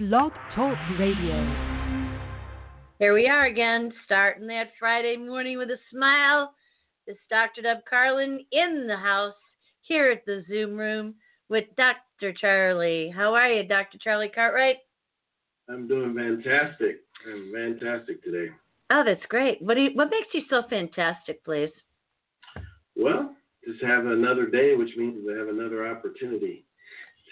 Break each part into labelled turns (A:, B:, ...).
A: Blog Talk Radio.
B: Here we are again, starting that Friday morning with a smile. This Dr. Deb Carlin in the house here at the Zoom room with Dr. Charlie. How are you, Dr. Charlie Cartwright?
C: I'm doing fantastic. I'm fantastic today.
B: Oh, that's great. What do you, what makes you so fantastic, please?
C: Well, just have another day, which means I have another opportunity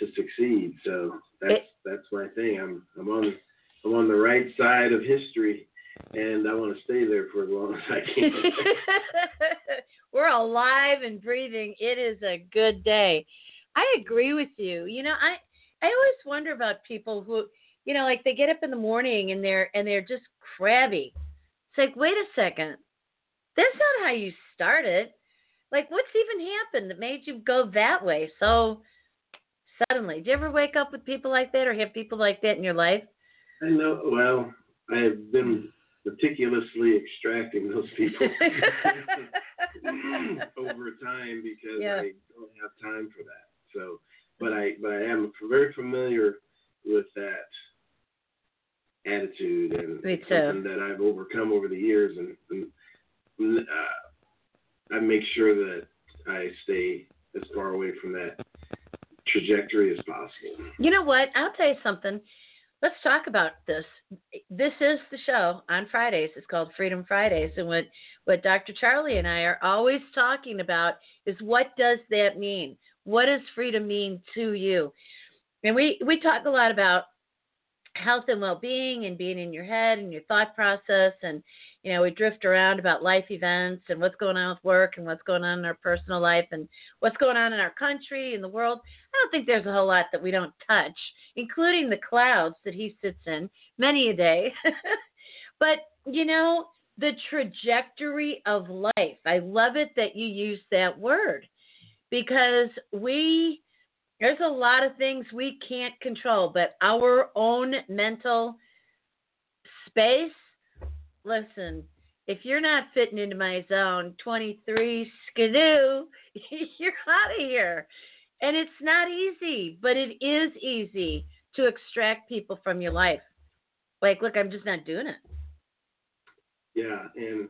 C: to succeed. So that's
B: It-
C: that's my thing. I'm I'm on I'm on the right side of history, and I want to stay there for as long as I can.
B: We're alive and breathing. It is a good day. I agree with you. You know, I I always wonder about people who, you know, like they get up in the morning and they're and they're just crabby. It's like, wait a second. That's not how you started. Like what's even happened that made you go that way so suddenly? Do you ever wake up with people like that or have people like that in your life?
C: I know. Well, I have been meticulously extracting those people over time because
B: Yeah.
C: I don't have time for that. So, but I but I am very familiar with that attitude and
B: Me
C: it's
B: too.
C: something that I've overcome over the years, and, and uh, I make sure that I stay as far away from that trajectory as possible.
B: You know what? I'll tell you something. Let's talk about this. This is the show on Fridays. It's called Freedom Fridays, and what what Dr. Charlie and I are always talking about is what does that mean? What does freedom mean to you? And we we talk a lot about health and well-being and being in your head and your thought process and you know we drift around about life events and what's going on with work and what's going on in our personal life and what's going on in our country and the world. I don't think there's a whole lot that we don't touch including the clouds that he sits in many a day. But you know the trajectory of life i love it that you use that word because we there's a lot of things we can't control, but our own mental space. Listen, if you're not fitting into my zone 23 skidoo, you're out of here. And it's not easy, but it is easy to extract people from your life. Like, look, I'm just not doing it.
C: Yeah, and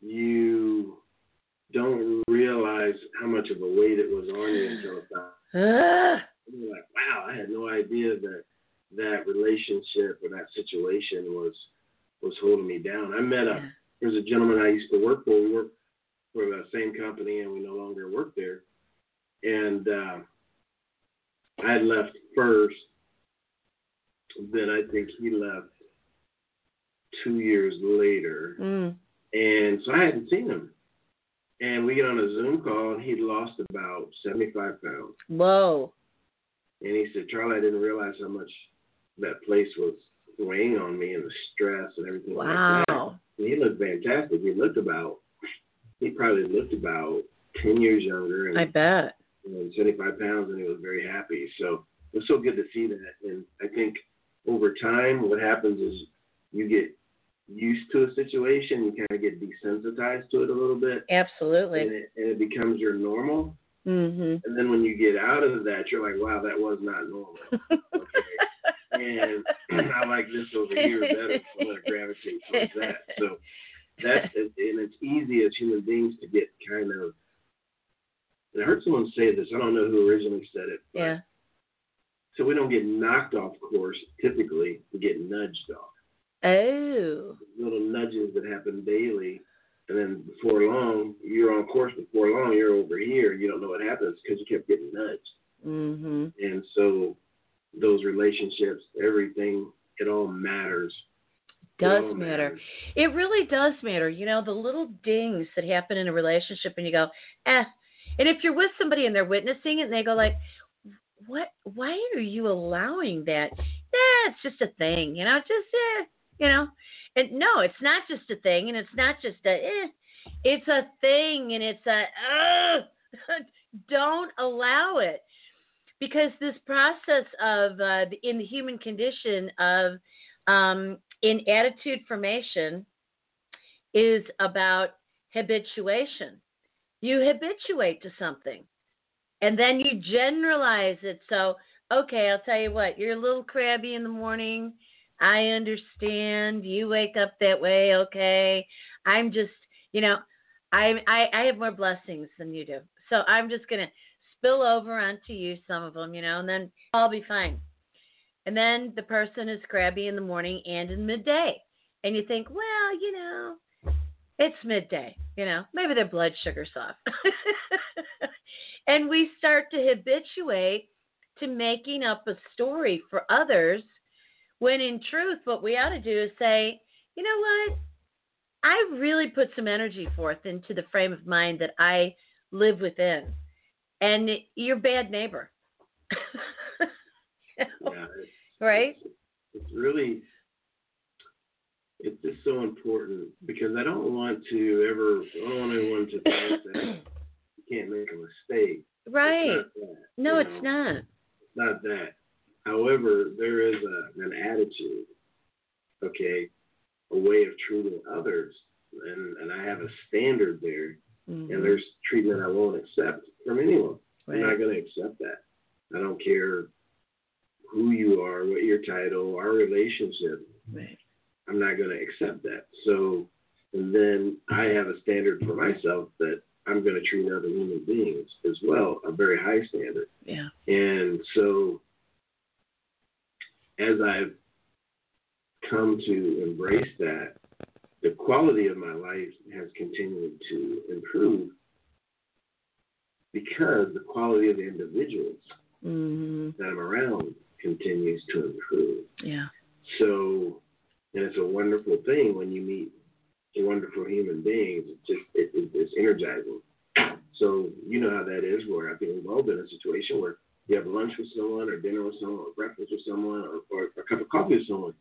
C: you don't realize how much of a weight it was on you until it's not. You're like, wow, I had no idea that that relationship or that situation was was holding me down. I met a there's a gentleman I used to work for. We worked for the same company, and we no longer work there. And uh, I had left first. Then I think he left two years later.
B: Mm.
C: And so I hadn't seen him. And we get on a Zoom call, and he'd lost about 75 pounds.
B: Whoa.
C: And he said, Charlie, I didn't realize how much that place was weighing on me and the stress and everything like that.
B: Wow.
C: And he looked fantastic. He looked about, he probably looked about 10 years younger and,
B: I bet.
C: and 75 pounds, and he was very happy. So it was so good to see that. And I think over time, what happens is you get used to a situation, you kind of get desensitized to it a little bit, and
B: Absolutely.
C: it, and it becomes your normal.
B: Mm-hmm.
C: And then when you get out of that, you're like, wow, that was not normal. Okay. and I like this over here better. So I'm going to gravitate towards that. So that's, and it's easy as human beings to get kind of, and I heard someone say this, I don't know who originally said it, but
B: Yeah.
C: so we don't get knocked off course typically, we get nudged off.
B: Oh.
C: Little nudges that happen daily. And then before long, you're on course. Before long, you're over here. You don't know what happens because you kept getting nudged.
B: Mm-hmm.
C: And so those relationships, everything, it all matters. It
B: Does
C: all
B: matter.
C: matters.
B: It really does matter. You know, the little dings that happen in a relationship and you go, eh. And if you're with somebody and they're witnessing it and they go like, what, why are you allowing that? Eh, it's just a thing, you know, just, eh, you know. And no, it's not just a thing and it's not just a, eh. It's a thing and it's a, ugh. don't allow it. Because this process of, uh, in the human condition of, um, in attitude formation is about habituation. You habituate to something and then you generalize it. So okay, I'll tell you what, you're a little crabby in the morning. I understand. You wake up that way, okay. I'm just, you know, I I I have more blessings than you do. So I'm just to spill over onto you some of them, you know, and then I'll be fine. And then the person is crabby in the morning and in midday. And you think, well, you know, it's midday, you know, maybe their blood sugar's off. and we start to habituate to making up a story for others when in truth, what we ought to do is say, you know what? I really put some energy forth into the frame of mind that I live within. And you're bad neighbor.
C: yeah, it's,
B: right?
C: It's, it's really it's just so important because I don't want to ever I don't want anyone to think that you can't make a mistake.
B: Right.
C: It's
B: no, it's
C: know.
B: not.
C: It's not that. However, there is a, an attitude, okay, a way of treating others, and, and I have a standard there,
B: Mhm.
C: and there's treatment I won't accept from anyone. I'm not going to accept that. I don't care who you are, what your title, our relationship.
B: right.
C: I'm not going to accept that. So, and then I have a standard for myself that I'm going to treat other human beings as well, a very high standard.
B: Yeah.
C: And so, as I've come to embrace that, the quality of my life has continued to improve because the quality of the individuals
B: Mhm.
C: that I'm around continues to improve.
B: Yeah.
C: So, and it's a wonderful thing when you meet wonderful human beings. It's just it, it, it's energizing. So you know how that is. Where I think we've been been in a situation where you have lunch with someone, or dinner with someone, or breakfast with someone, or, or a cup of coffee with someone,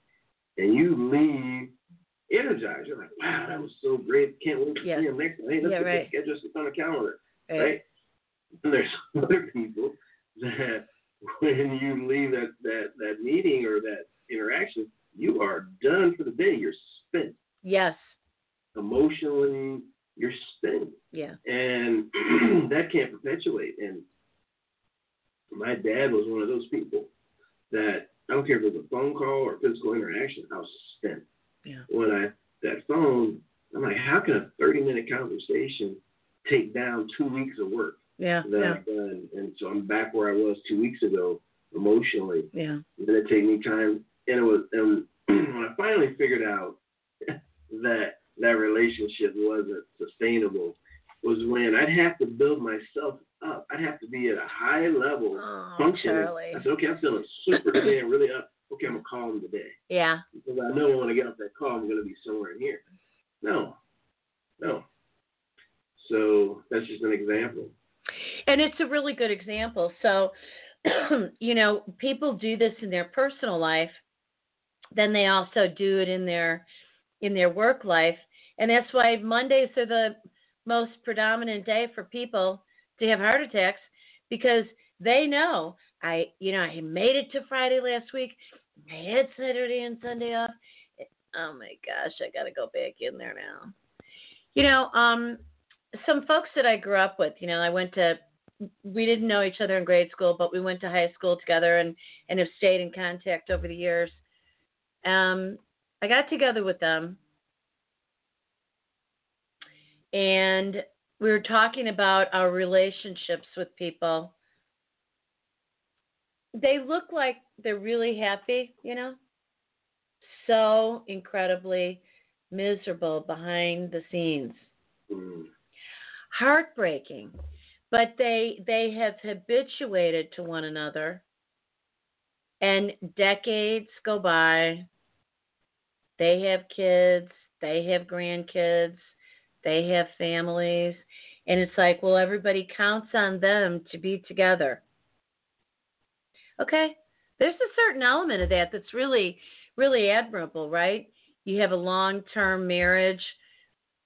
C: and you leave energized. You're like, wow, that was so great. Can't wait to
B: Yeah.
C: see him next time. Hey, let's
B: Yeah, right.
C: schedule on the calendar
B: Right.
C: right? And there's other people that when you leave that, that, that meeting or that interaction, you are done for the day. You're spent.
B: Yes.
C: Emotionally, you're spent.
B: Yeah.
C: And that can't perpetuate. And my dad was one of those people that I don't care if it was a phone call or physical interaction, I was spent.
B: Yeah.
C: When I that phone, I'm like, how can a 30 minute conversation take down two weeks of work
B: Yeah.
C: that
B: Yeah.
C: I've done? And so I'm back where I was two weeks ago emotionally.
B: Yeah.
C: And then it take me time, and it was and when I finally figured out that that relationship wasn't sustainable was when I'd have to build myself up. I'd have to be at a high level
B: Oh,
C: functioning.
B: Charlie.
C: I said, okay, I'm feeling super today and really up. Okay, I'm gonna call him today
B: Yeah.
C: because I know when I get off that call, I'm gonna be somewhere in here. No, no. So that's just an example.
B: And it's a really good example. So, you know, people do this in their personal life, then they also do it in their in their work life, and that's why Mondays are the most predominant day for people to have heart attacks because they know I, you know, I made it to Friday last week. I had Saturday and Sunday off. Oh my gosh, I got to go back in there now. You know, um, some folks that I grew up with, you know, I went to we didn't know each other in grade school, but we went to high school together and and have stayed in contact over the years. Um, I got together with them, and we were talking about our relationships with people. They look like they're really happy, you know, so incredibly miserable behind the scenes
C: Mm.
B: heartbreaking but they they have habituated to one another and decades go by they have kids they have grandkids they have families. And it's like well everybody counts on them to be together. Okay? There's a certain element of that that's really really admirable right? You have a long term marriage.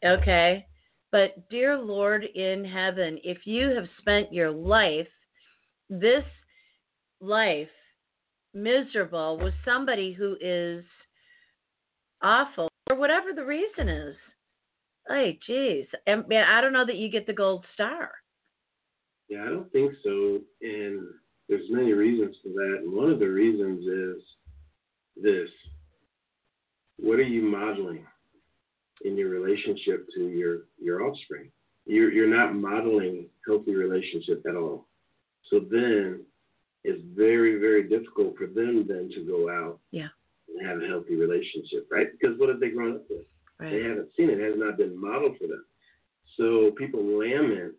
B: Okay? But, dear Lord in heaven, if you have spent your life, this life, miserable with somebody who is awful, or whatever the reason is, hey, geez, and, man, I don't know that you get the gold star.
C: Yeah, I don't think so. And there's many reasons for that, and one of the reasons is this: what are you modeling in your relationship to your your offspring? You're you're not modeling healthy relationship at all. So then it's very very difficult for them then to go out
B: yeah.
C: and have a healthy relationship, right? Because what have they grown up with?
B: Right.
C: They haven't seen it. It has not been modeled for them. So people lament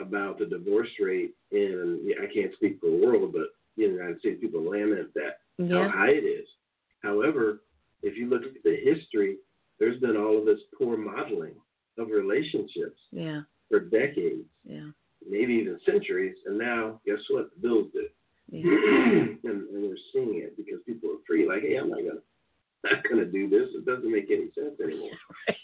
C: about the divorce rate in, I can't speak for the world, but in the United States, people lament that
B: Yeah.
C: how high it is. However, if you look at the history, there's been all of this poor modeling of relationships
B: Yeah.
C: for decades,
B: Yeah.
C: maybe even centuries, and now guess what? The bills do.
B: Yeah.
C: and, and we're seeing it because people are free. Like, hey, I'm not gonna not gonna do this. It doesn't make any sense anymore,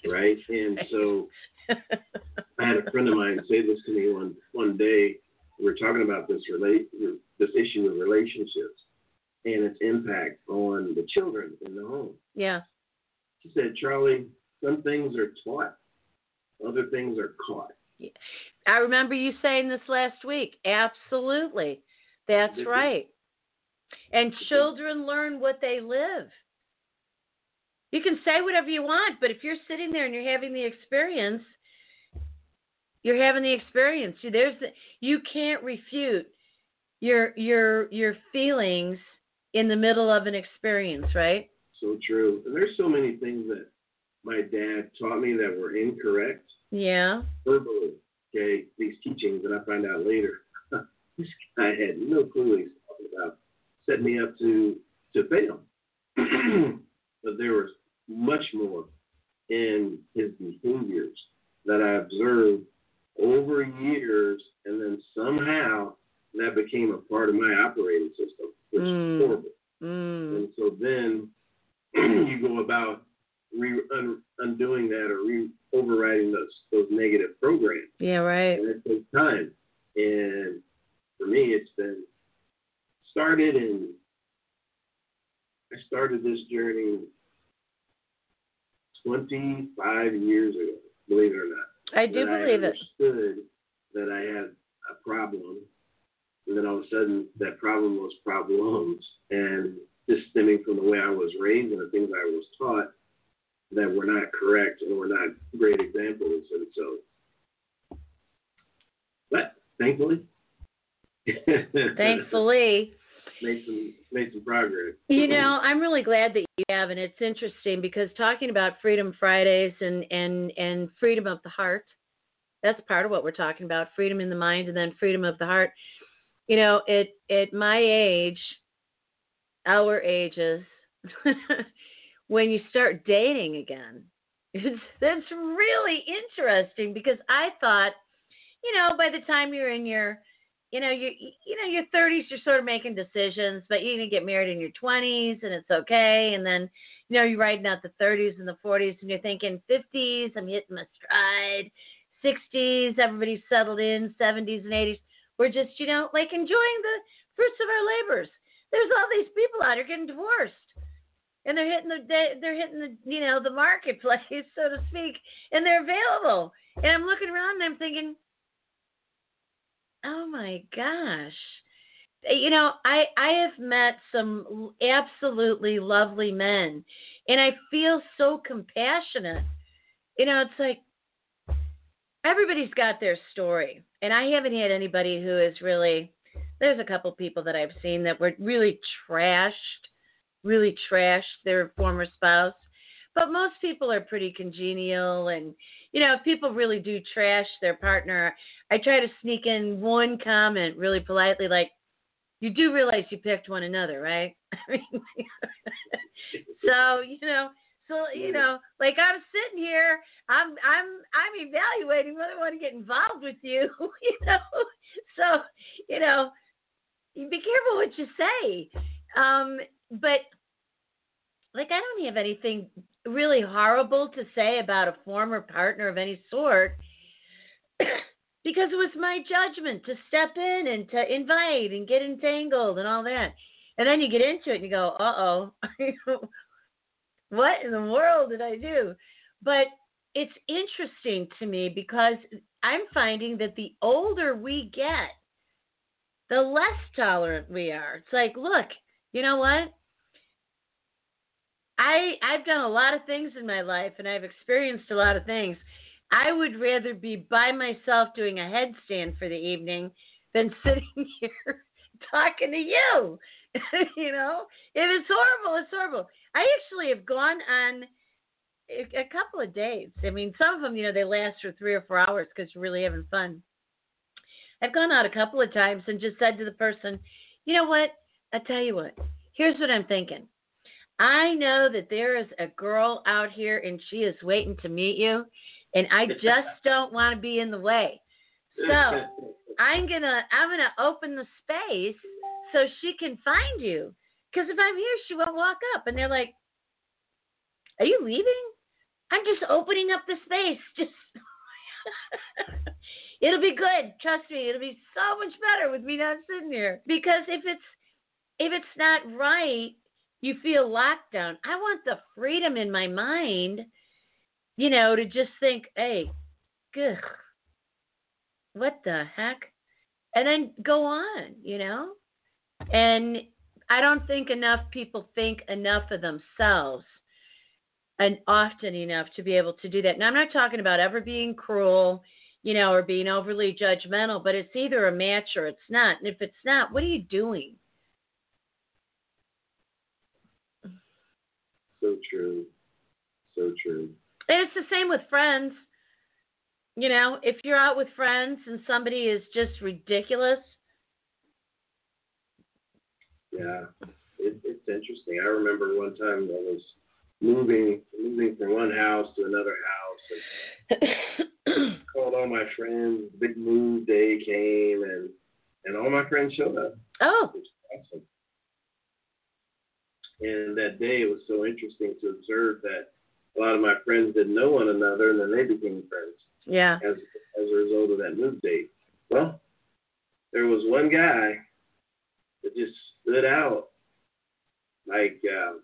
C: right? And so I had a friend of mine say this to me one one day. We are talking about this relate this issue of relationships and its impact on the children in the home.
B: Yeah.
C: She said, Charlie, some things are taught, other things are caught.
B: I remember you saying this last week. Absolutely. That's right. And children learn what they live. You can say whatever you want, but if you're sitting there and you're having the experience, you're having the experience. You- There's the, you can't refute your your your feelings in the middle of an experience, right?
C: So true. And there's so many things that my dad taught me that were incorrect
B: Yeah.
C: verbally. Okay, these teachings that I find out later. this guy had no clue what he's talking about. Set me up to to fail. but there was much more in his behaviors that I observed over years, and then somehow that became a part of my operating system, which
B: Mm.
C: is horrible.
B: Mm.
C: And so then you go about re- un- undoing that or re- overriding those those negative programs,
B: Yeah, right.
C: and it takes time. And for me, it's been started in. I started this journey 25 years ago, believe it or not.
B: I do believe
C: I
B: it.
C: understood that I had a problem, and then all of a sudden that problem was problems, and just stemming from the way I was raised and the things I was taught that were not correct and were not great examples, and so. But thankfully,
B: Thankfully.
C: Made some made some progress.
B: You know, I'm really glad that you have, and it's interesting because talking about Freedom Fridays and and and freedom of the heart, that's part of what we're talking about: freedom in the mind, and then freedom of the heart. You know, at at my age, our ages, when you start dating again, it's that's really interesting because I thought, you know, by the time you're in your you know, you you know, your thirties, you're sort of making decisions, but you're gonna get married in your twenties, and it's okay. And then, you know, you're riding out the thirties and the forties, and you're thinking fifties, I'm hitting my stride. Sixties, everybody's settled in. Seventies and eighties, we're just, you know, like enjoying the fruits of our labors. There's all these people out here getting divorced, and they're hitting the they're hitting the you know the marketplace, so to speak, and they're available. And I'm looking around and I'm thinking Oh my gosh. Eh, you know, I I have met some absolutely lovely men and I feel so compassionate. You know, it's like everybody's got their story. And I haven't had anybody who is really there's a couple people that I've seen that were really trashed, really trashed their former spouse. But most people are pretty congenial and you know, if people really do trash their partner, I try to sneak in one comment really politely, like, "You do realize you picked one another, right?" I mean, so you know, so you know, like I'm sitting here, I'm I'm I'm evaluating whether I want to get involved with you, you know. So you know, you be careful what you say. Um, but like, I don't have anything really horrible to say about a former partner of any sort because it was my judgment to step in and to invite and get entangled and all that. And then you get into it and you go, uh oh, what in the world did I do? But it's interesting to me because I'm finding that the older we get, the less tolerant we are. It's like, look, you know what? I I've done a lot of things in my life and I've experienced a lot of things. I would rather be by myself doing a headstand for the evening than sitting here talking to you. you know, it's horrible, it's horrible. I actually have gone on a, a couple of dates. I mean, some of them, you know, they last for three or four hours because you're really having fun. I've gone out a couple of times and just said to the person, you know what? I tell you what. Here's what I'm thinking. I know that there is a girl out here and she is waiting to meet you, and I just don't want to be in the way. So I'm gonna I'm gonna open the space so she can find you. Because if I'm here, she won't walk up. And they're like, "Are you leaving?" I'm just opening up the space. Just it'll be good. Trust me, it'll be so much better with me not sitting here. Because if it's if it's not right, you feel locked down. I want the freedom in my mind, you know, to just think, hey, good. What the heck? And then go on, you know? And I don't think enough people think enough of themselves and often enough to be able to do that. Now, I'm not talking about ever being cruel, you know, or being overly judgmental, but it's either a match or it's not. And if it's not, what are you doing?
C: So true. So true.
B: And it's the same with friends. You know, if you're out with friends and somebody is just ridiculous.
C: Yeah, it, it's interesting. I remember one time I was moving moving from one house to another house and called all my friends. Big move day came and and all my friends showed up.
B: Oh.
C: awesome. And that day it was so interesting to observe that a lot of my friends didn't know one another and then they became friends.
B: Yeah.
C: As as a result of that move date. Well, there was one guy that just stood out like um,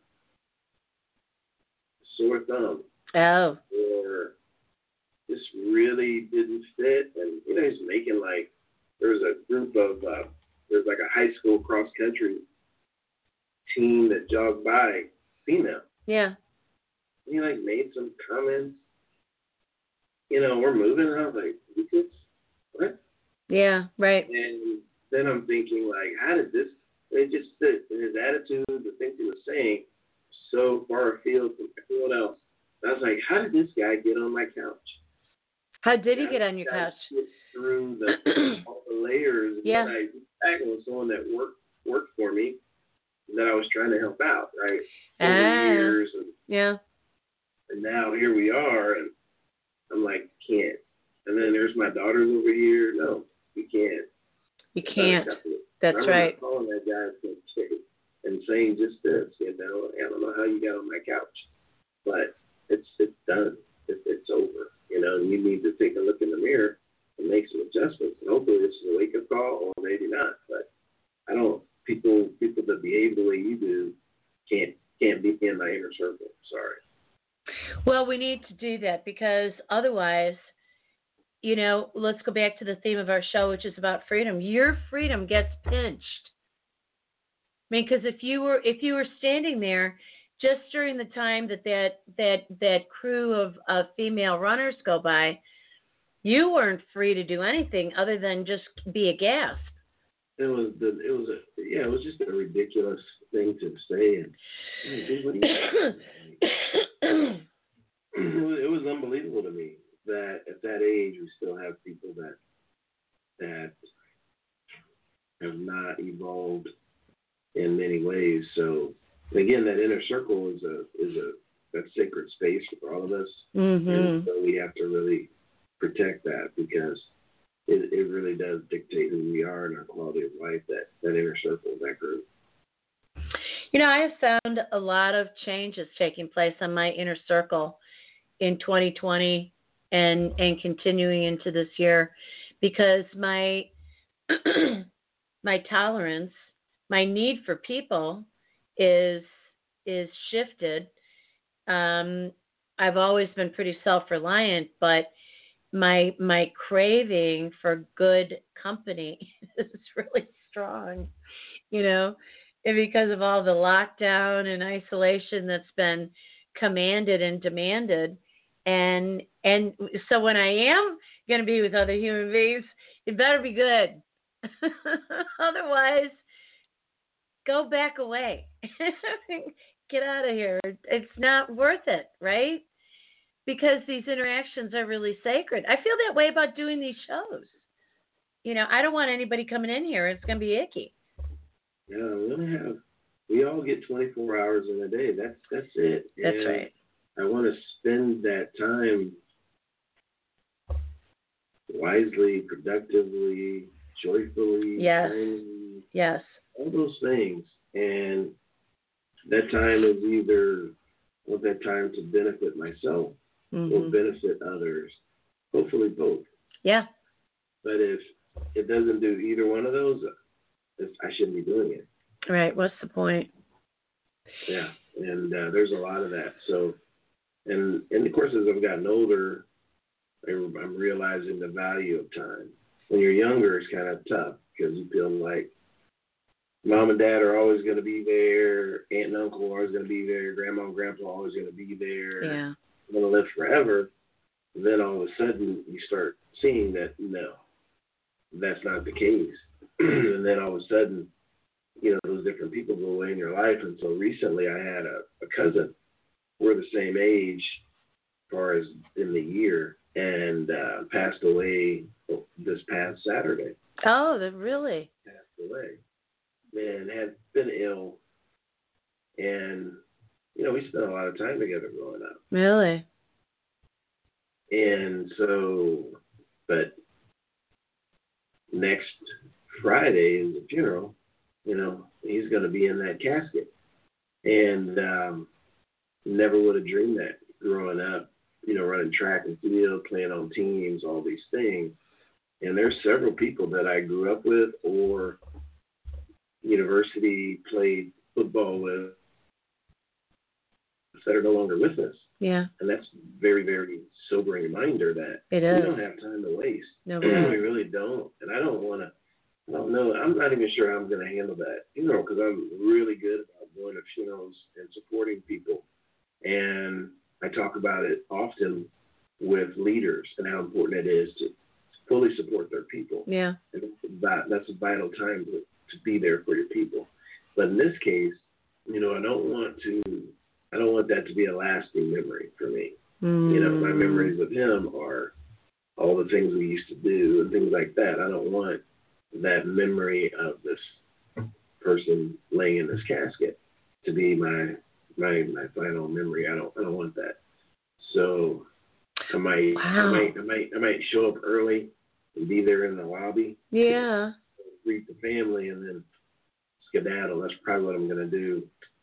C: sore thumb.
B: Oh.
C: Or just really didn't fit. And, you know, he's making like, there was a group of, uh, there's like a high school cross country team that jogged by, female.
B: Yeah.
C: And he like made some comments. You know, we're moving. And I was like, what?
B: Yeah, right.
C: And then I'm thinking, like, how did this, it just fit. And his attitude, the things he was saying, so far afield from everyone else. I was like, how did this guy get on my couch?
B: How did he get on your couch?
C: Through the, all the layers.
B: Yeah.
C: I with someone that worked worked for me that I was trying to help out, right? Over
B: Ah.
C: years and,
B: Yeah.
C: and now here we are and I'm like, can't. And then there's my daughters over here. No, you can't.
B: You can't.
C: I
B: That's
C: remember
B: right.
C: Calling that guy and saying just this, you know, I don't know how you got on my couch, but it's it's done. It, it's over. You know, and you need to take a look in the mirror and make some adjustments. And hopefully, this is a wake up call, or maybe not. But I don't. People people that behave the way you do can't can't be in my inner circle. Sorry.
B: Well, we need to do that because otherwise, you know, let's go back to the theme of our show, which is about freedom. Your freedom gets pinched. I mean, because if you were if you were standing there just during the time that that that that crew of, of female runners go by, you weren't free to do anything other than just be a gasp.
C: It was the it was a yeah it was just a ridiculous thing to say and hey, dude, what are you it was, unbelievable to me that at that age we still have people that that have not evolved in many ways. So again, that inner circle is a is a that sacred space for all of us,
B: hmm
C: and so we have to really protect that because it, it really does dictate who we are and our quality of life. That that inner circle, that group.
B: You know, I have found a lot of changes taking place on my inner circle in 2020 and and continuing into this year because my my tolerance, my need for people is is shifted. Um, I've always been pretty self-reliant, but my my craving for good company is really strong, you know, and because of all the lockdown and isolation that's been commanded and demanded. And and so when I am going to be with other human beings, it better be good. Otherwise, go back away. Get out of here. It's not worth it, right? Because these interactions are really sacred. I feel that way about doing these shows. You know, I don't want anybody coming in here. It's going to be icky.
C: Yeah, we only have we all get 24 hours in a day. That's that's it.
B: That's and right.
C: I want to spend that time wisely, productively, joyfully,
B: yes.
C: kindly,
B: yes,
C: all those things. And that time is either want that time to benefit myself
B: mm-hmm.
C: or benefit others. Hopefully both.
B: Yeah.
C: But if it doesn't do either one of those, I shouldn't be doing it.
B: Right. What's the point?
C: Yeah, and uh, there's a lot of that. So, and and of course, as I've gotten older, I'm realizing the value of time. When you're younger, it's kind of tough because you feel like mom and dad are always going to be there, aunt and uncle are always going to be there, grandma and grandpa are always going to be there.
B: Yeah.
C: Going to live forever. And then all of a sudden, you start seeing that no, that's not the case. and then all of a sudden, you know, those different people go away in your life. And so recently, I had a, a cousin. We're the same age, as far as in the year, and uh, passed away this past Saturday.
B: Oh, really?
C: Passed away, and had been ill, and you know we spent a lot of time together growing up.
B: Really.
C: And so, but next Friday is the funeral. You know, he's going to be in that casket, and um, never would have dreamed that growing up you know, running track and field, playing on teams, all these things. And there's several people that I grew up with or university played football with that are no longer with us.
B: Yeah.
C: And that's very, very sobering reminder that
B: it is.
C: we don't have time to waste.
B: No,
C: we really don't. And I don't want to. I don't know. I'm not even sure how I'm going to handle that. You know, because I'm really good about going to funerals and supporting people. And I talk about it often with leaders and how important it is to fully support their people.
B: Yeah.
C: And that, that's a vital time to, to be there for your people. But in this case, you know, I don't want to, I don't want that to be a lasting memory for me.
B: Mm.
C: You know, my memories of him are all the things we used to do and things like that. I don't want that memory of this person laying in this casket to be my my my final memory. I don't I don't want that. So I might wow. I might I might I might show up early and be there in the lobby.
B: Yeah.
C: Greet the family and then skedaddle. That's probably what I'm gonna do.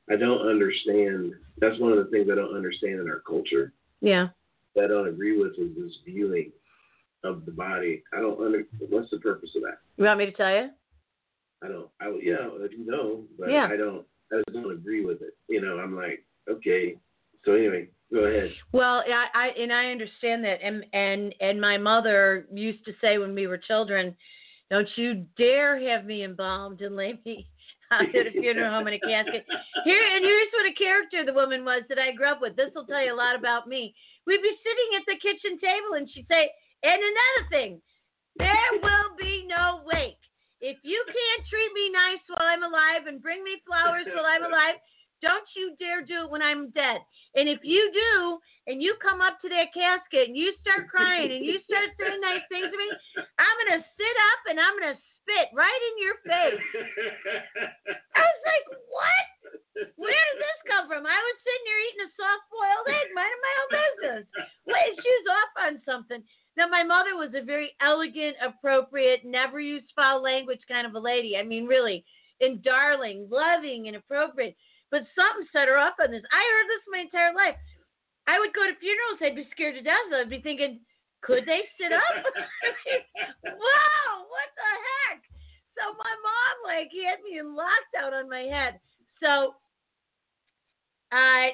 C: I don't understand that's one of the things I don't understand in our culture.
B: Yeah.
C: That I don't agree with is this viewing of the body. I don't under what's the purpose of that?
B: You want me to tell you?
C: I don't I yeah, if you know, but
B: yeah.
C: I don't I just don't agree with it. You know, I'm like, okay. So anyway, go ahead.
B: Well, I, I and I understand that, and and and my mother used to say when we were children, "Don't you dare have me embalmed and lay me at a funeral home in a casket." Here and here's what a character the woman was that I grew up with. This will tell you a lot about me. We'd be sitting at the kitchen table, and she'd say, "And another thing, there will be no wake." If you can't treat me nice while I'm alive and bring me flowers while I'm alive, don't you dare do it when I'm dead. And if you do, and you come up to that casket and you start crying and you start saying nice things to me, I'm going to sit up and I'm going to spit right in your face. I was like, what? Where did this come from? I was sitting there eating a soft boiled egg, minding my own business. Wait, she was off on something. Now, my mother was a very elegant, appropriate, never used foul language kind of a lady. I mean, really, and darling, loving, and appropriate. But something set her up on this. I heard this my entire life. I would go to funerals, I'd be scared to death. I'd be thinking, could they sit up? wow, what the heck? So my mom like had me in lockdown on my head. So I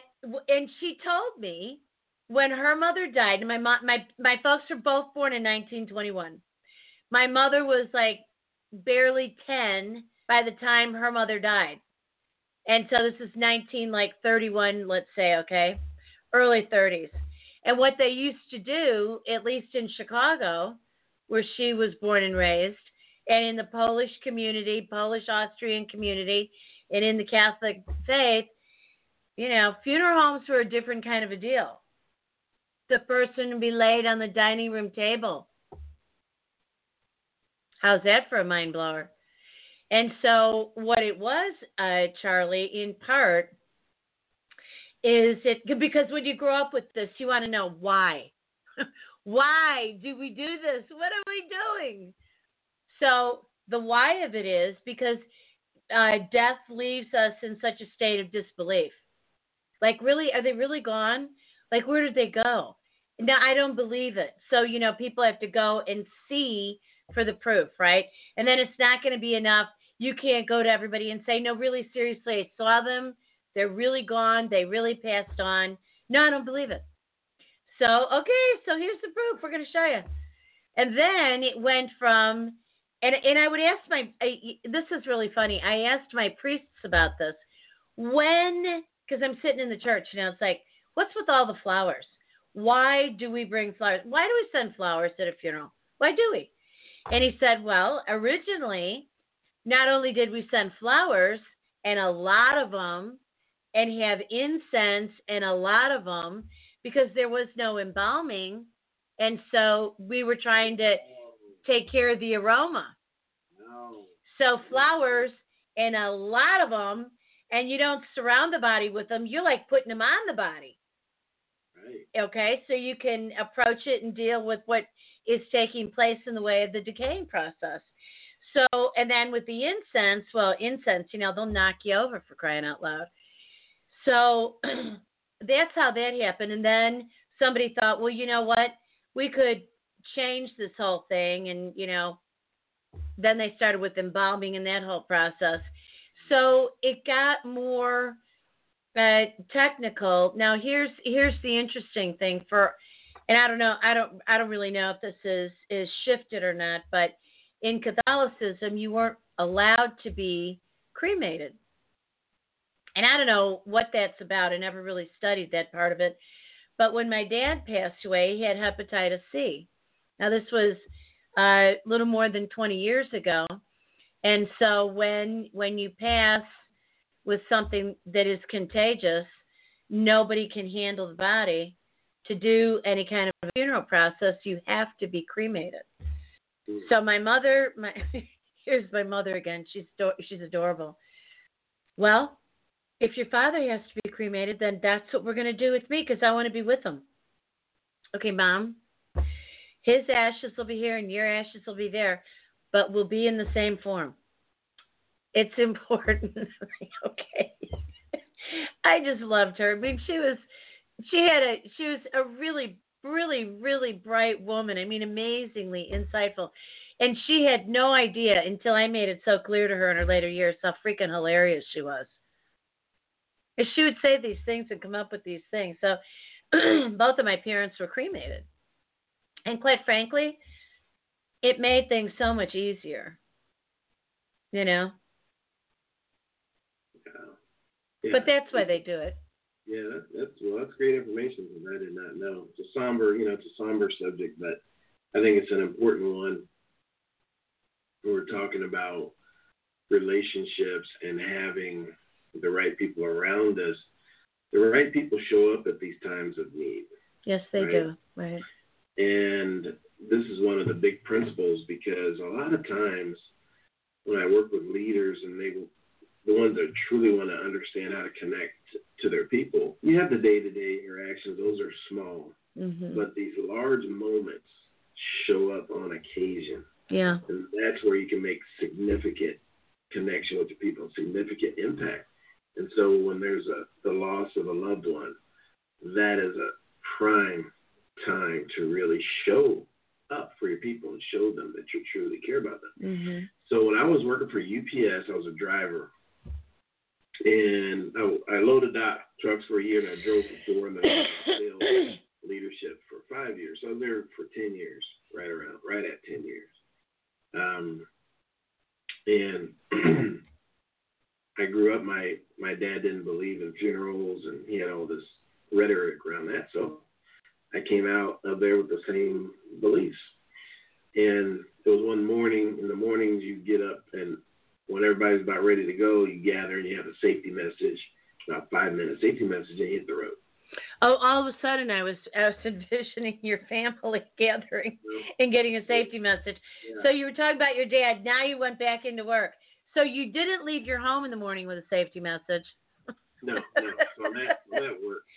B: and she told me when her mother died, my mom, my my folks were both born in 1921. My mother was like barely 10 by the time her mother died. And so this is 19 like 31, let's say, okay? Early 30s. And what they used to do, at least in Chicago, where she was born and raised, and in the Polish community, Polish Austrian community, and in the Catholic faith, you know, funeral homes were a different kind of a deal. The person would be laid on the dining room table. How's that for a mind blower? And so, what it was, uh, Charlie, in part, is it because when you grow up with this, you want to know why. why do we do this? What are we doing? So, the why of it is because uh, death leaves us in such a state of disbelief. Like, really, are they really gone? Like, where did they go? Now, I don't believe it. So, you know, people have to go and see for the proof, right? And then it's not going to be enough. You can't go to everybody and say, no, really, seriously, I saw them. They're really gone. They really passed on. No, I don't believe it. So, okay, so here's the proof. We're going to show you. And then it went from, and, and I would ask my, I, this is really funny. I asked my priests about this. When, because I'm sitting in the church, you know, it's like, what's with all the flowers? Why do we bring flowers? Why do we send flowers at a funeral? Why do we? And he said, Well, originally, not only did we send flowers and a lot of them and have incense and a lot of them because there was no embalming. And so we were trying to take care of the aroma.
C: No.
B: So flowers and a lot of them, and you don't surround the body with them. You're like putting them on the body.
C: Right.
B: Okay, so you can approach it and deal with what is taking place in the way of the decaying process. So, and then with the incense, well, incense, you know, they'll knock you over for crying out loud. So that's how that happened. And then somebody thought, well, you know what? We could change this whole thing. And, you know, then they started with embalming and that whole process. So it got more uh, technical. Now here's here's the interesting thing for and I don't know, I don't, I don't really know if this is is shifted or not, but in Catholicism, you weren't allowed to be cremated, and I don't know what that's about. I never really studied that part of it. But when my dad passed away, he had hepatitis C. Now this was uh, a little more than 20 years ago, and so when when you pass with something that is contagious, nobody can handle the body to do any kind of funeral process, you have to be cremated. Mm. So my mother, my here's my mother again. She's she's adorable. Well, if your father has to be cremated, then that's what we're going to do with me because I want to be with him. Okay, mom. His ashes will be here and your ashes will be there, but we'll be in the same form. It's important. okay. I just loved her. I mean, she was she had a she was a really really really bright woman. I mean, amazingly insightful. And she had no idea until I made it so clear to her in her later years how freaking hilarious she was. And she would say these things and come up with these things. So both of my parents were cremated. And quite frankly, it made things so much easier. You know?
C: Yeah.
B: But that's why they do it.
C: Yeah, that, that's well, that's great information because I did not know. It's a somber, you know, it's a somber subject, but I think it's an important one. We're talking about relationships and having the right people around us. The right people show up at these times of need.
B: Yes, they
C: right?
B: do. Right.
C: And this is one of the big principles because a lot of times when I work with leaders and they the ones that truly want to understand how to connect to their people. You have the day to day interactions, those are small.
B: Mm-hmm.
C: But these large moments show up on occasion.
B: Yeah.
C: And that's where you can make significant connection with the people, significant impact. And so when there's a the loss of a loved one, that is a prime time to really show up for your people and show them that you truly care about them.
B: Mm-hmm.
C: So when I was working for UPS, I was a driver and I, I loaded out trucks for a year, and I drove for four, and then sales leadership for five years. So I was there for ten years, right around, right at ten years. Um, and I grew up. My my dad didn't believe in funerals, and he had all this rhetoric around that. So I came out of there with the same beliefs. And it was one morning. In the mornings, you get up, and when everybody's about ready to go, you gather and you have a safety message. About five minutes safety message, and hit the road.
B: Oh, all of a sudden, I was I was envisioning your family gathering and getting a safety message.
C: Yeah.
B: So you were talking about your dad. Now you went back into work. So you didn't leave your home in the morning with a safety message.
C: No, no. So that that worked.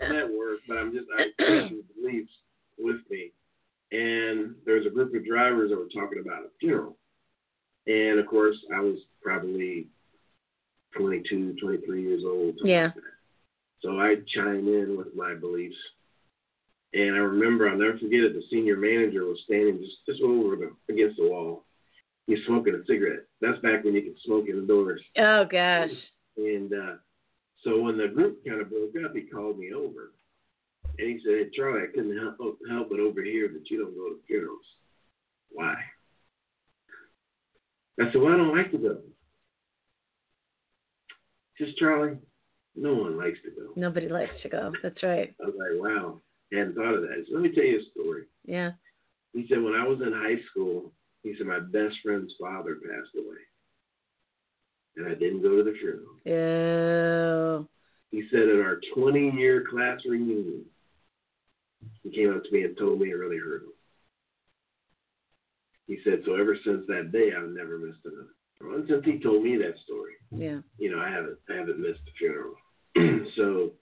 C: That worked. But I'm just I beliefs with me, and there was a group of drivers that were talking about a funeral, and of course I was probably 22, 23 years old.
B: Yeah.
C: like. So I chime in with my beliefs. And I remember, I'll never forget it, the senior manager was standing just, just over the, against the wall. He's smoking a cigarette. That's back when you could smoke indoors.
B: Oh gosh.
C: And uh, so when the group kind of broke up, he called me over. And he said, hey, Charlie, I couldn't help, help but overhear that you don't go to funerals. Why? I said, well, I don't like to go. He says, Charlie, no one likes to go.
B: Nobody likes to go. That's right.
C: I was like, wow, I hadn't thought of that. Said, let me tell you a story.
B: Yeah.
C: He said, when I was in high school, he said, my best friend's father passed away. And I didn't go to the funeral.
B: Ew.
C: He said, at our 20 year class reunion, he came up to me and told me it really hurt him. He said, so ever since that day, I've never missed another. And since he told me that story,
B: Yeah.
C: you know, I haven't I haven't missed a funeral. so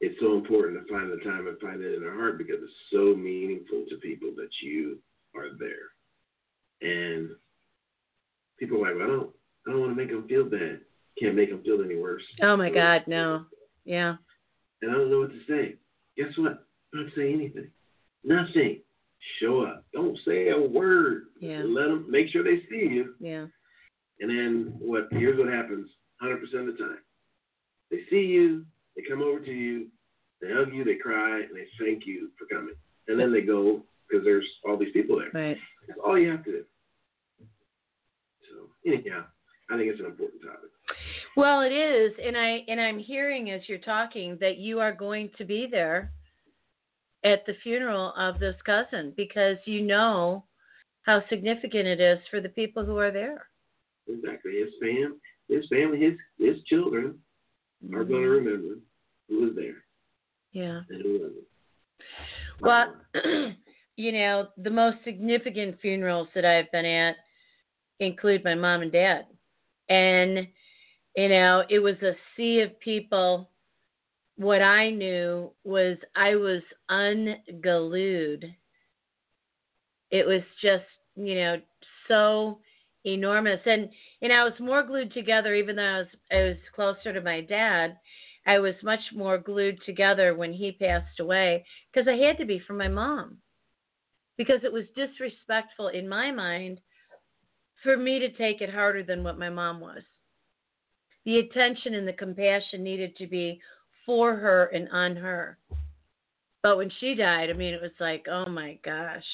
C: it's so important to find the time and find it in our heart because it's so meaningful to people that you are there. And people are like, well, I don't I don't want to make them feel bad. Can't make them feel any worse.
B: Oh my God, no. Yeah.
C: And I don't know what to say. Guess what? I don't say anything. Nothing. Show up. Don't say a word.
B: Yeah.
C: Let them make sure they see you.
B: Yeah.
C: And then what? Here's what happens 100% of the time. They see you, they come over to you, they hug you, they cry, and they thank you for coming. And then they go because there's all these people there.
B: Right.
C: That's all you have to do. So anyhow, I think it's an important topic.
B: Well, it is, and I and I'm hearing as you're talking that you are going to be there at the funeral of this cousin because you know how significant it is for the people who are there.
C: Exactly. His fam, his family, his his children are going to mm-hmm. remember who was there
B: Yeah.
C: and who wasn't.
B: Well, you know, the most significant funerals that I've been at include my mom and dad. And, you know, it was a sea of people. What I knew was I was unglued. It was just, you know, so enormous. And, and I was more glued together, even though I was, I was closer to my dad. I was much more glued together when he passed away because I had to be for my mom. Because it was disrespectful in my mind for me to take it harder than what my mom was. The attention and the compassion needed to be for her and on her. But when she died, I mean, it was like, oh my gosh.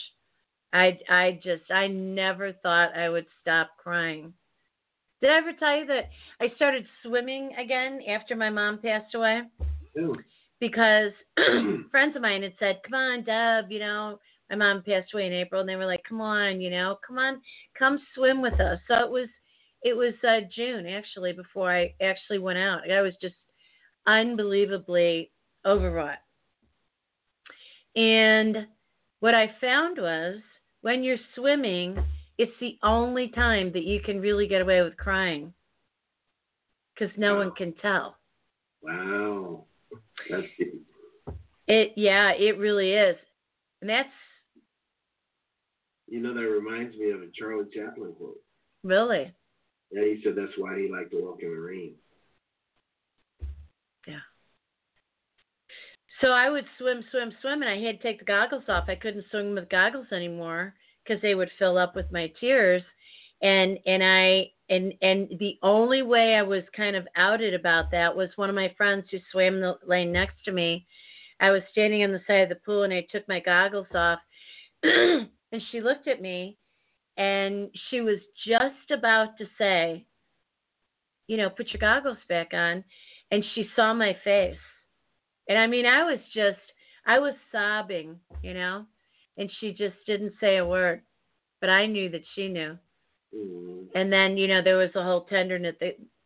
B: I, I just, I never thought I would stop crying. Did I ever tell you that I started swimming again after my mom passed away?
C: Yeah.
B: because friends of mine had said, "Come on, Deb, you know, my mom passed away in April," and they were like, "Come on, you know, come on, come swim with us." So it was, it was uh, June actually before I actually went out. I was just unbelievably overwrought, and what I found was when you're swimming, it's the only time that you can really get away with crying because no one can tell.
C: Wow. That's deep.
B: It yeah, it really is. And that's
C: You know, that reminds me of a Charlie Chaplin quote.
B: really
C: Yeah, he said that's why he liked to walk in the rain.
B: So I would swim, swim, swim, and I had to take the goggles off. I couldn't swim with goggles anymore because they would fill up with my tears, and and I and and the only way I was kind of outed about that was one of my friends who swam the lane next to me. I was standing on the side of the pool and I took my goggles off, and she looked at me, and she was just about to say, you know, put your goggles back on, and she saw my face. And I mean, I was just, I was sobbing, you know, and she just didn't say a word. But I knew that she knew.
C: Mm.
B: And then, you know, there was a whole tenderness,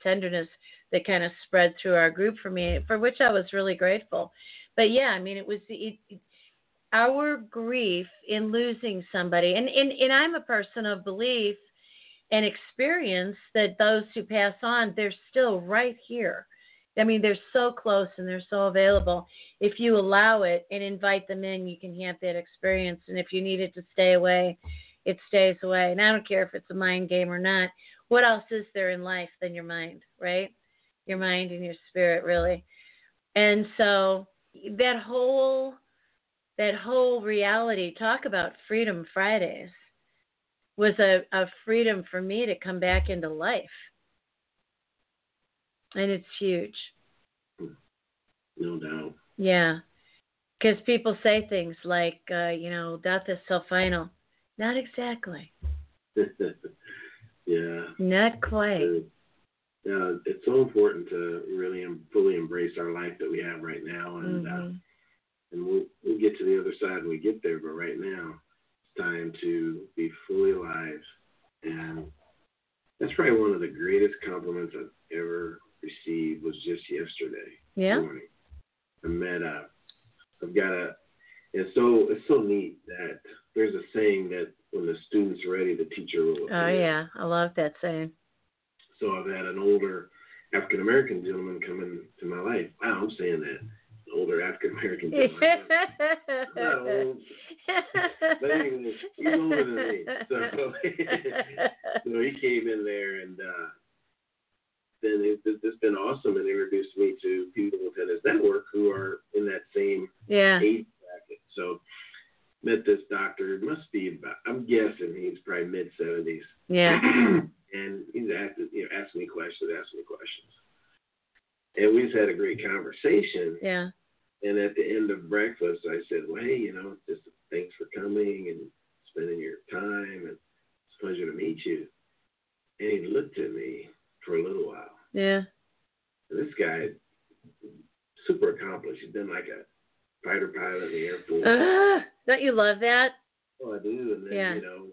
B: tenderness that kind of spread through our group for me, for which I was really grateful. But yeah, I mean, it was it, our grief in losing somebody, and, and and I'm a person of belief and experience that those who pass on, they're still right here. I mean, they're so close and they're so available. If you allow it and invite them in, you can have that experience. And if you need it to stay away, it stays away. And I don't care if it's a mind game or not. What else is there in life than your mind, right? Your mind and your spirit, really. And so that whole that whole reality talk about freedom fridays was a, a freedom for me to come back into life and it's huge.
C: No doubt.
B: Yeah. Because people say things like uh, you know death is so final. Not exactly.
C: Yeah.
B: Not quite.
C: Yeah it's so important to really fully embrace our life that we have right now and uh,
B: mm-hmm.
C: uh, and we'll, we'll get to the other side when we get there. But right now, it's time to be fully alive, and that's probably one of the greatest compliments I've ever received. Was just yesterday
B: yeah.
C: morning. I met a. I've got a. It's so it's so neat that there's a saying that when the student's ready, the teacher will.
B: Oh yeah, I love that saying.
C: So I've had an older African American gentleman come into my life. Wow, I'm saying that older African American gentleman. not old, but anyway, he's older than me. So, so he came in there, and uh, then it, it's been awesome, and introduced me to people within his network who are in that same
B: yeah.
C: age bracket. So met this doctor. Must be about. I'm guessing he's probably mid seventies.
B: Yeah.
C: and he's asking, you know, asking me questions, asking me questions. And we just had a great conversation.
B: Yeah.
C: And at the end of breakfast, I said, well, hey, you know, just thanks for coming and spending your time. And it's a pleasure to meet you. And he looked at me for a little while.
B: Yeah.
C: This guy, super accomplished. He's been like a fighter pilot in the Air Force.
B: Uh, don't you love that?
C: Oh, I do. And then,
B: yeah.
C: you know,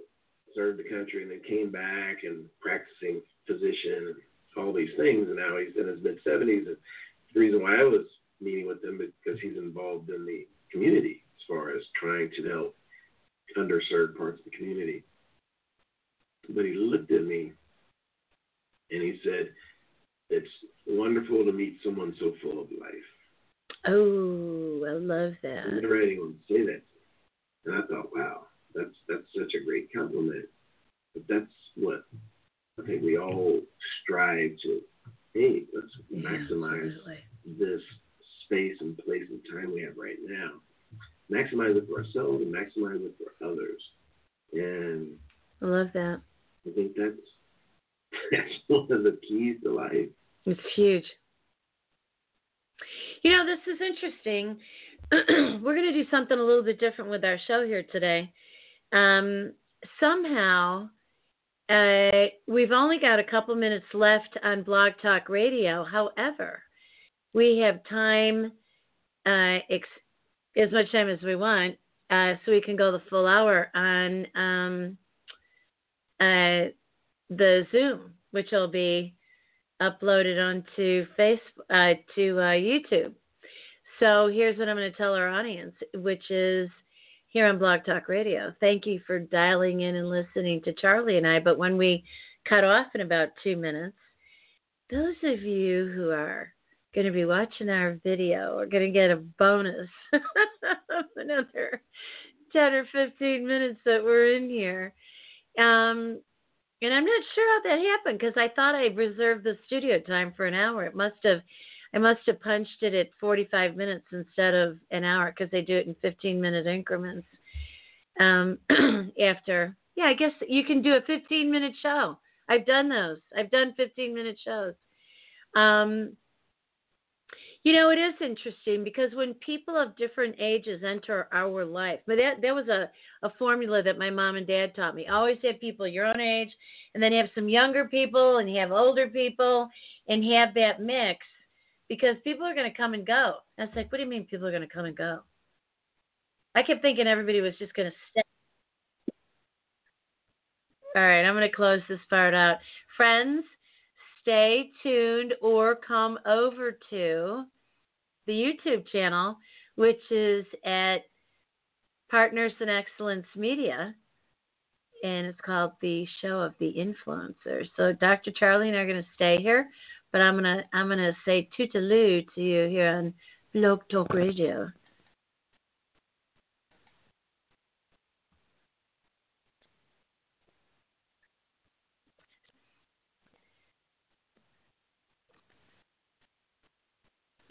C: served the country and then came back and practicing physician and all these things. And now he's in his mid 70s. And the reason why I was meeting with him because he's involved in the community as far as trying to help underserved parts of the community. But he looked at me and he said, It's wonderful to meet someone so full of life.
B: Oh, I love that.
C: I never had anyone say that. And I thought, wow, that's that's such a great compliment. But that's what I think we all strive to. Hey, let's
B: yeah,
C: maximize
B: absolutely.
C: this space and place and time we have right now. Maximize it for ourselves and maximize it for others. And
B: I love that.
C: I think that's that's one of the keys to life.
B: It's huge. You know, this is interesting. We're going to do something a little bit different with our show here today. Um, somehow, uh, we've only got a couple minutes left on Blog Talk Radio. However, we have time, uh, ex- as much time as we want, uh, so we can go the full hour on um, uh, the Zoom, which will be uploaded onto Facebook uh, to uh, YouTube. So here's what I'm going to tell our audience, which is here on Blog Talk Radio. Thank you for dialing in and listening to Charlie and I. But when we cut off in about two minutes, those of you who are going to be watching our video are going to get a bonus of another 10 or 15 minutes that we're in here. Um, and I'm not sure how that happened because I thought I reserved the studio time for an hour. It must have, I must have punched it at 45 minutes instead of an hour because they do it in 15 minute increments. Um, after, yeah, I guess you can do a 15 minute show. I've done those. I've done 15 minute shows. Um, You know, it is interesting because when people of different ages enter our life, but that that was a, a formula that my mom and dad taught me. Always have people your own age, and then have some younger people, and have older people, and have that mix because people are going to come and go. And it's like, what do you mean people are going to come and go? I kept thinking everybody was just going to stay. All right, I'm going to close this part out. Friends, stay tuned or come over to the YouTube channel, which is at Partners in Excellence Media, and it's called the Show of the Influencer. So Dr. Charlie and I are going to stay here, but I'm gonna I'm gonna say toodaloo to you here on Blog Talk Radio.